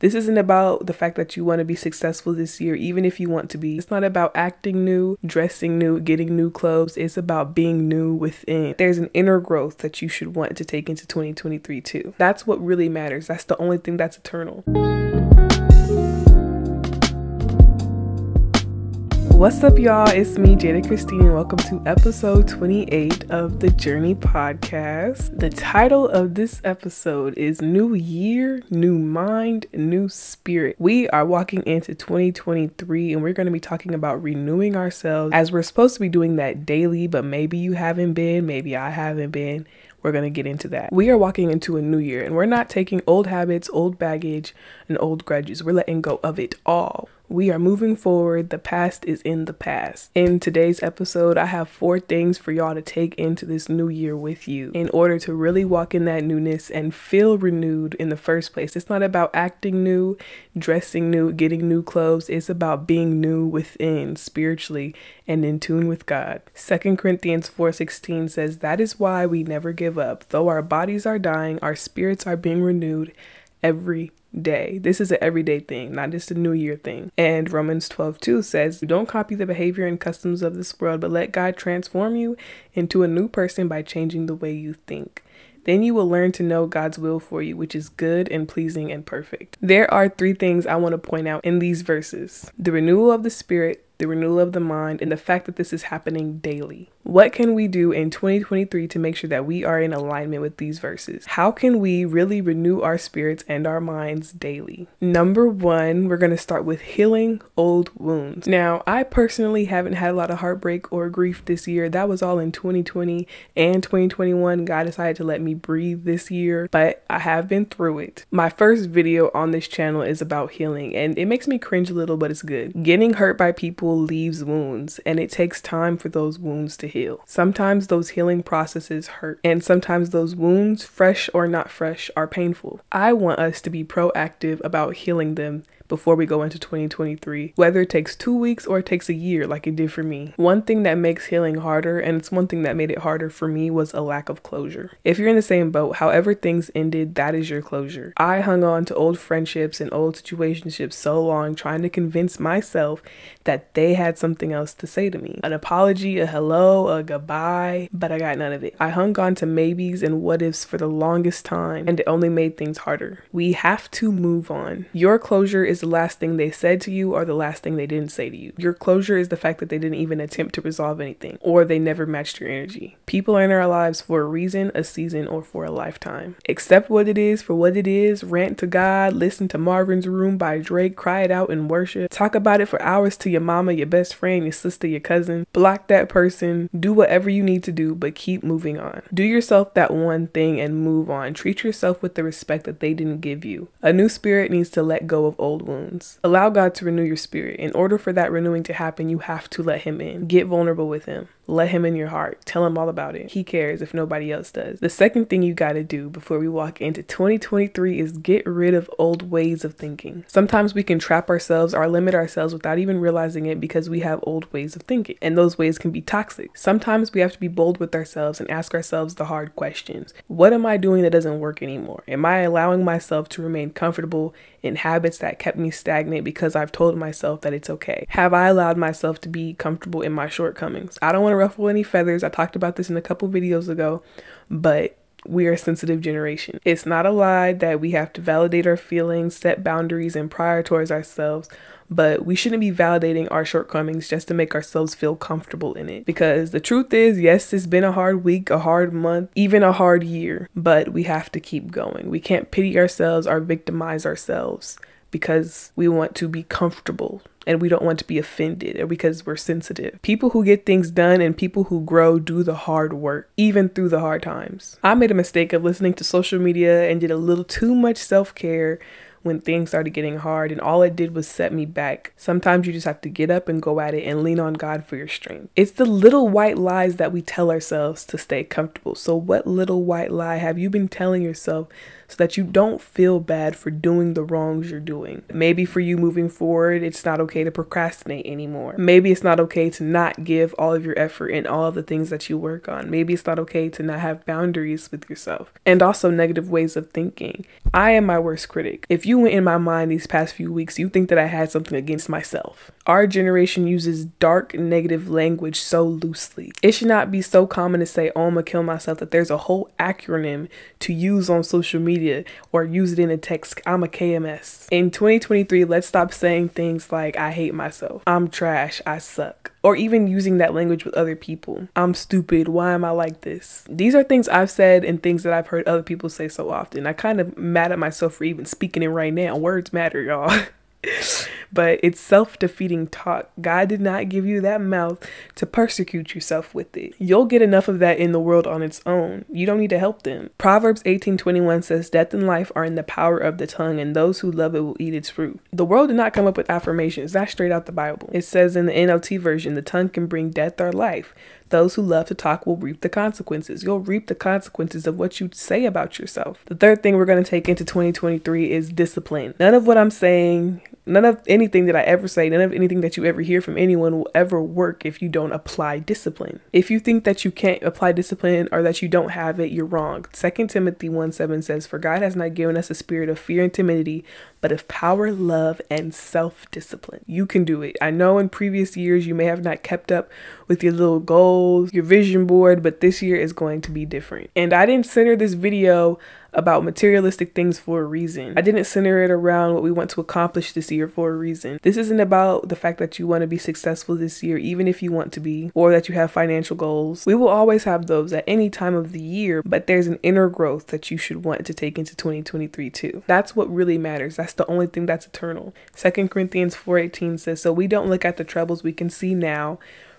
This isn't about the fact that you want to be successful this year, even if you want to be. It's not about acting new, dressing new, getting new clothes. It's about being new within. There's an inner growth that you should want to take into 2023 too. That's what really matters. That's the only thing that's eternal. What's up, y'all? It's me, Jada Christine, and welcome to episode 28 of the Journey Podcast. The title of this episode is New Year, New Mind, New Spirit. We are walking into 2023 and we're going to be talking about renewing ourselves as we're supposed to be doing that daily, but maybe you haven't been, maybe I haven't been. We're going to get into that. We are walking into a new year and we're not taking old habits, old baggage, and old grudges. We're letting go of it all. We are moving forward. The past is in the past. In today's episode, I have four things for y'all to take into this new year with you in order to really walk in that newness and feel renewed in the first place. It's not about acting new, dressing new, getting new clothes. It's about being new within spiritually and in tune with God. 2 Corinthians 4:16 says, "That is why we never give up. Though our bodies are dying, our spirits are being renewed every day. This is an everyday thing, not just a new year thing. And Romans 12 2 says, Don't copy the behavior and customs of this world, but let God transform you into a new person by changing the way you think. Then you will learn to know God's will for you, which is good and pleasing and perfect. There are three things I want to point out in these verses the renewal of the spirit, the renewal of the mind, and the fact that this is happening daily. What can we do in 2023 to make sure that we are in alignment with these verses? How can we really renew our spirits and our minds daily? Number one, we're going to start with healing old wounds. Now, I personally haven't had a lot of heartbreak or grief this year. That was all in 2020 and 2021. God decided to let me breathe this year, but I have been through it. My first video on this channel is about healing, and it makes me cringe a little, but it's good. Getting hurt by people leaves wounds, and it takes time for those wounds to heal heal. Sometimes those healing processes hurt, and sometimes those wounds, fresh or not fresh, are painful. I want us to be proactive about healing them before we go into 2023, whether it takes two weeks or it takes a year, like it did for me. One thing that makes healing harder, and it's one thing that made it harder for me, was a lack of closure. If you're in the same boat, however things ended, that is your closure. I hung on to old friendships and old situationships so long, trying to convince myself that they had something else to say to me an apology, a hello, a goodbye, but I got none of it. I hung on to maybes and what ifs for the longest time, and it only made things harder. We have to move on. Your closure is is the last thing they said to you or the last thing they didn't say to you. Your closure is the fact that they didn't even attempt to resolve anything or they never matched your energy. People are in our lives for a reason, a season, or for a lifetime. Accept what it is for what it is, rant to God, listen to Marvin's Room by Drake, cry it out in worship, talk about it for hours to your mama, your best friend, your sister, your cousin, block that person, do whatever you need to do, but keep moving on. Do yourself that one thing and move on. Treat yourself with the respect that they didn't give you. A new spirit needs to let go of old wounds. Allow God to renew your spirit. In order for that renewing to happen, you have to let Him in. Get vulnerable with Him. Let him in your heart. Tell him all about it. He cares if nobody else does. The second thing you got to do before we walk into 2023 is get rid of old ways of thinking. Sometimes we can trap ourselves or limit ourselves without even realizing it because we have old ways of thinking, and those ways can be toxic. Sometimes we have to be bold with ourselves and ask ourselves the hard questions. What am I doing that doesn't work anymore? Am I allowing myself to remain comfortable in habits that kept me stagnant because I've told myself that it's okay? Have I allowed myself to be comfortable in my shortcomings? I don't want to ruffle any feathers. I talked about this in a couple videos ago, but we are a sensitive generation. It's not a lie that we have to validate our feelings, set boundaries, and prioritize ourselves, but we shouldn't be validating our shortcomings just to make ourselves feel comfortable in it. Because the truth is, yes, it's been a hard week, a hard month, even a hard year, but we have to keep going. We can't pity ourselves or victimize ourselves because we want to be comfortable and we don't want to be offended or because we're sensitive. People who get things done and people who grow do the hard work, even through the hard times. I made a mistake of listening to social media and did a little too much self care when things started getting hard and all it did was set me back. Sometimes you just have to get up and go at it and lean on God for your strength. It's the little white lies that we tell ourselves to stay comfortable. So, what little white lie have you been telling yourself so that you don't feel bad for doing the wrongs you're doing. Maybe for you moving forward, it's not okay to procrastinate anymore. Maybe it's not okay to not give all of your effort in all of the things that you work on. Maybe it's not okay to not have boundaries with yourself. And also negative ways of thinking. I am my worst critic. If you went in my mind these past few weeks, you think that I had something against myself. Our generation uses dark negative language so loosely. It should not be so common to say, oh, I'm gonna kill myself, that there's a whole acronym to use on social media or use it in a text. I'm a KMS. In 2023, let's stop saying things like, I hate myself, I'm trash, I suck or even using that language with other people. I'm stupid. Why am I like this? These are things I've said and things that I've heard other people say so often. I kind of mad at myself for even speaking it right now. Words matter, y'all. but it's self defeating talk. God did not give you that mouth to persecute yourself with it. You'll get enough of that in the world on its own. You don't need to help them. Proverbs 18:21 says, "Death and life are in the power of the tongue, and those who love it will eat its fruit." The world did not come up with affirmations. That's straight out the Bible. It says in the NLT version, "The tongue can bring death or life." Those who love to talk will reap the consequences. You'll reap the consequences of what you say about yourself. The third thing we're going to take into 2023 is discipline. None of what I'm saying, none of anything that I ever say, none of anything that you ever hear from anyone will ever work if you don't apply discipline. If you think that you can't apply discipline or that you don't have it, you're wrong. 2 Timothy 1 7 says, For God has not given us a spirit of fear and timidity, but of power, love, and self discipline. You can do it. I know in previous years you may have not kept up with your little goals, your vision board, but this year is going to be different. And I didn't center this video about materialistic things for a reason. I didn't center it around what we want to accomplish this year for a reason. This isn't about the fact that you want to be successful this year, even if you want to be, or that you have financial goals. We will always have those at any time of the year, but there's an inner growth that you should want to take into 2023 too. That's what really matters. That's the only thing that's eternal. 2 Corinthians 4:18 says, "So we don't look at the troubles we can see now,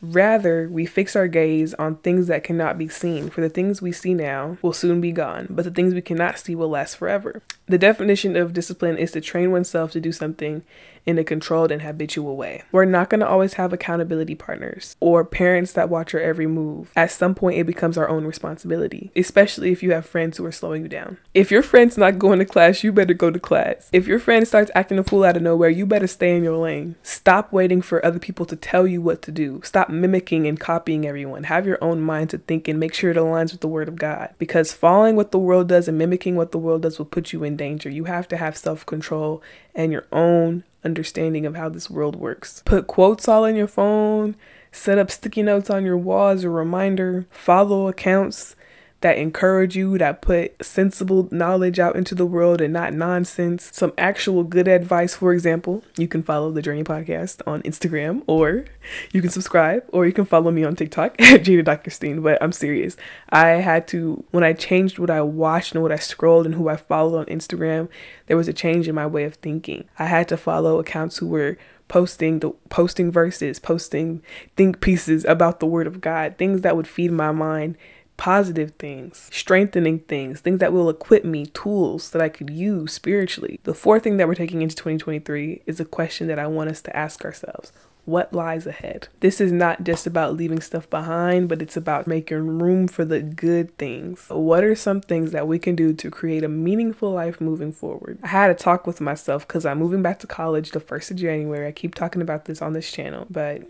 Rather, we fix our gaze on things that cannot be seen, for the things we see now will soon be gone, but the things we cannot see will last forever. The definition of discipline is to train oneself to do something in a controlled and habitual way. We're not going to always have accountability partners or parents that watch our every move. At some point, it becomes our own responsibility, especially if you have friends who are slowing you down. If your friend's not going to class, you better go to class. If your friend starts acting a fool out of nowhere, you better stay in your lane. Stop waiting for other people to tell you what to do. Stop mimicking and copying everyone. Have your own mind to think and make sure it aligns with the Word of God. Because following what the world does and mimicking what the world does will put you in danger. You have to have self control and your own understanding of how this world works. Put quotes all in your phone, set up sticky notes on your wall as a reminder, follow accounts that encourage you, that put sensible knowledge out into the world and not nonsense. Some actual good advice, for example, you can follow the Journey Podcast on Instagram, or you can subscribe, or you can follow me on TikTok at Jada Dr. Steen. But I'm serious. I had to, when I changed what I watched and what I scrolled and who I followed on Instagram, there was a change in my way of thinking. I had to follow accounts who were posting the posting verses, posting think pieces about the word of God, things that would feed my mind positive things, strengthening things, things that will equip me, tools that I could use spiritually. The fourth thing that we're taking into 2023 is a question that I want us to ask ourselves. What lies ahead? This is not just about leaving stuff behind, but it's about making room for the good things. What are some things that we can do to create a meaningful life moving forward? I had a talk with myself because I'm moving back to college the 1st of January. I keep talking about this on this channel, but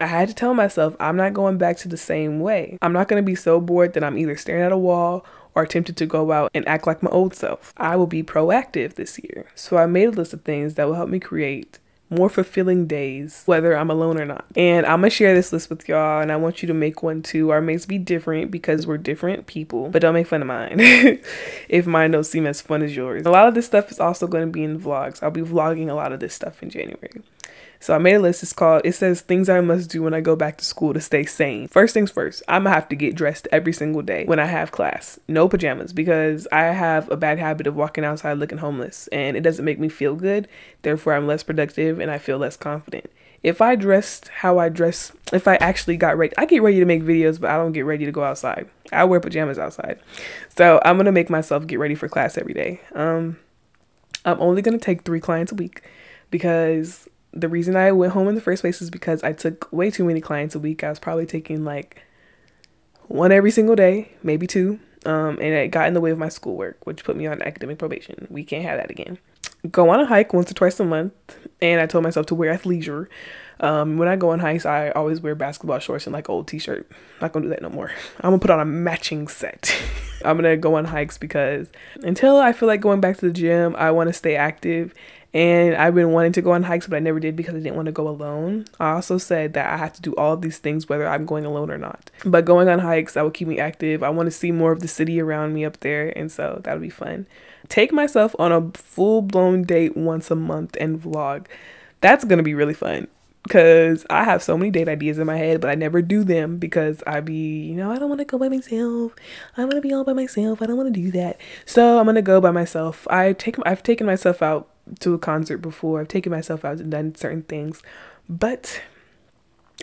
I had to tell myself I'm not going back to the same way. I'm not going to be so bored that I'm either staring at a wall or tempted to go out and act like my old self. I will be proactive this year. So I made a list of things that will help me create more fulfilling days, whether I'm alone or not. And I'm gonna share this list with y'all, and I want you to make one too. Our makes be different because we're different people, but don't make fun of mine if mine don't seem as fun as yours. A lot of this stuff is also gonna be in vlogs. I'll be vlogging a lot of this stuff in January. So I made a list. It's called, it says things I must do when I go back to school to stay sane. First things first, I'm gonna have to get dressed every single day when I have class. No pajamas because I have a bad habit of walking outside looking homeless and it doesn't make me feel good. Therefore, I'm less productive and I feel less confident. If I dressed how I dress, if I actually got ready, I get ready to make videos, but I don't get ready to go outside. I wear pajamas outside. So I'm gonna make myself get ready for class every day. Um, I'm only gonna take three clients a week because the reason I went home in the first place is because I took way too many clients a week. I was probably taking like one every single day, maybe two. um, and it got in the way of my schoolwork, which put me on academic probation. We can't have that again. Go on a hike once or twice a month, and I told myself to wear athleisure. Um, when I go on hikes, I always wear basketball shorts and like old t-shirt. Not gonna do that no more. I'm gonna put on a matching set. I'm gonna go on hikes because until I feel like going back to the gym, I want to stay active. And I've been wanting to go on hikes, but I never did because I didn't want to go alone. I also said that I have to do all of these things whether I'm going alone or not. But going on hikes, that will keep me active. I want to see more of the city around me up there, and so that'll be fun. Take myself on a full blown date once a month and vlog. That's gonna be really fun because I have so many date ideas in my head, but I never do them because I be, you know, I don't want to go by myself. I want to be all by myself. I don't want to do that. So I'm gonna go by myself. I take I've taken myself out to a concert before. I've taken myself out and done certain things, but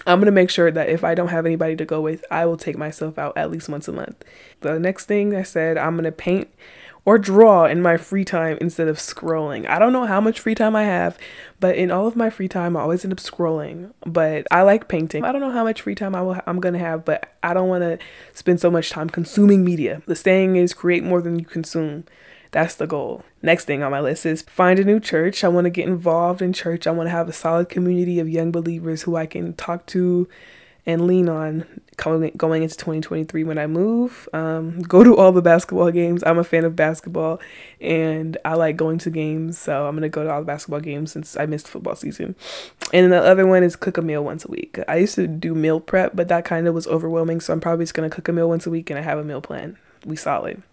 I'm gonna make sure that if I don't have anybody to go with, I will take myself out at least once a month. The next thing I said, I'm gonna paint or draw in my free time instead of scrolling. I don't know how much free time I have, but in all of my free time, I always end up scrolling. But I like painting. I don't know how much free time I will, I'm gonna have, but I don't want to spend so much time consuming media. The saying is create more than you consume. That's the goal. Next thing on my list is find a new church. I want to get involved in church. I want to have a solid community of young believers who I can talk to and lean on going going into 2023 when I move. Um, go to all the basketball games. I'm a fan of basketball, and I like going to games. So I'm gonna go to all the basketball games since I missed football season. And the other one is cook a meal once a week. I used to do meal prep, but that kind of was overwhelming. So I'm probably just gonna cook a meal once a week, and I have a meal plan. We solid.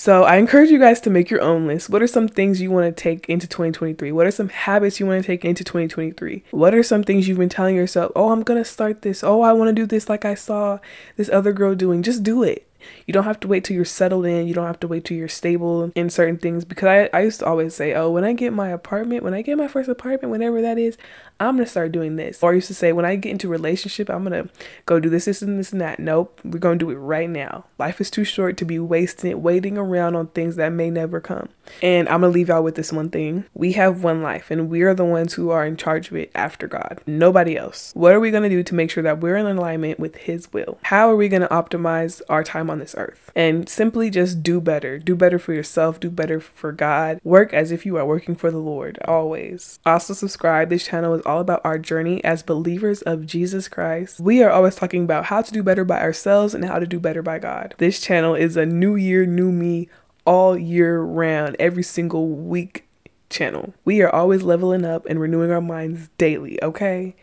So I encourage you guys to make your own list. What are some things you want to take into 2023? What are some habits you want to take into 2023? What are some things you've been telling yourself, oh, I'm going to start this. Oh, I want to do this like I saw this other girl doing. Just do it. You don't have to wait till you're settled in. You don't have to wait till you're stable in certain things. Because I, I used to always say, oh, when I get my apartment, when I get my first apartment, whenever that is, I'm gonna start doing this. Or I used to say, when I get into a relationship, I'm gonna go do this, this, and this and that. Nope, we're gonna do it right now. Life is too short to be wasting waiting around on things that may never come. And I'm gonna leave y'all with this one thing. We have one life, and we are the ones who are in charge of it after God. Nobody else. What are we gonna do to make sure that we're in alignment with His will? How are we gonna optimize our time on this earth? And simply just do better. Do better for yourself. Do better for God. Work as if you are working for the Lord always. Also subscribe. This channel is all about our journey as believers of Jesus Christ. We are always talking about how to do better by ourselves and how to do better by God. This channel is a new year, new me all year round, every single week channel. We are always leveling up and renewing our minds daily, okay?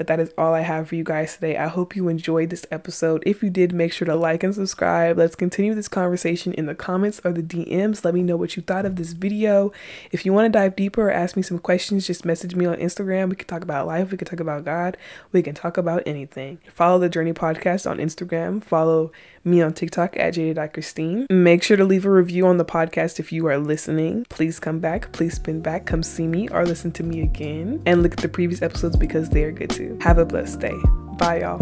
But that is all I have for you guys today. I hope you enjoyed this episode. If you did, make sure to like and subscribe. Let's continue this conversation in the comments or the DMs. Let me know what you thought of this video. If you want to dive deeper or ask me some questions, just message me on Instagram. We can talk about life. We can talk about God. We can talk about anything. Follow the Journey Podcast on Instagram. Follow me on TikTok at Christine. Make sure to leave a review on the podcast if you are listening. Please come back. Please spin back. Come see me or listen to me again. And look at the previous episodes because they are good too. Have a blessed day. Bye, y'all.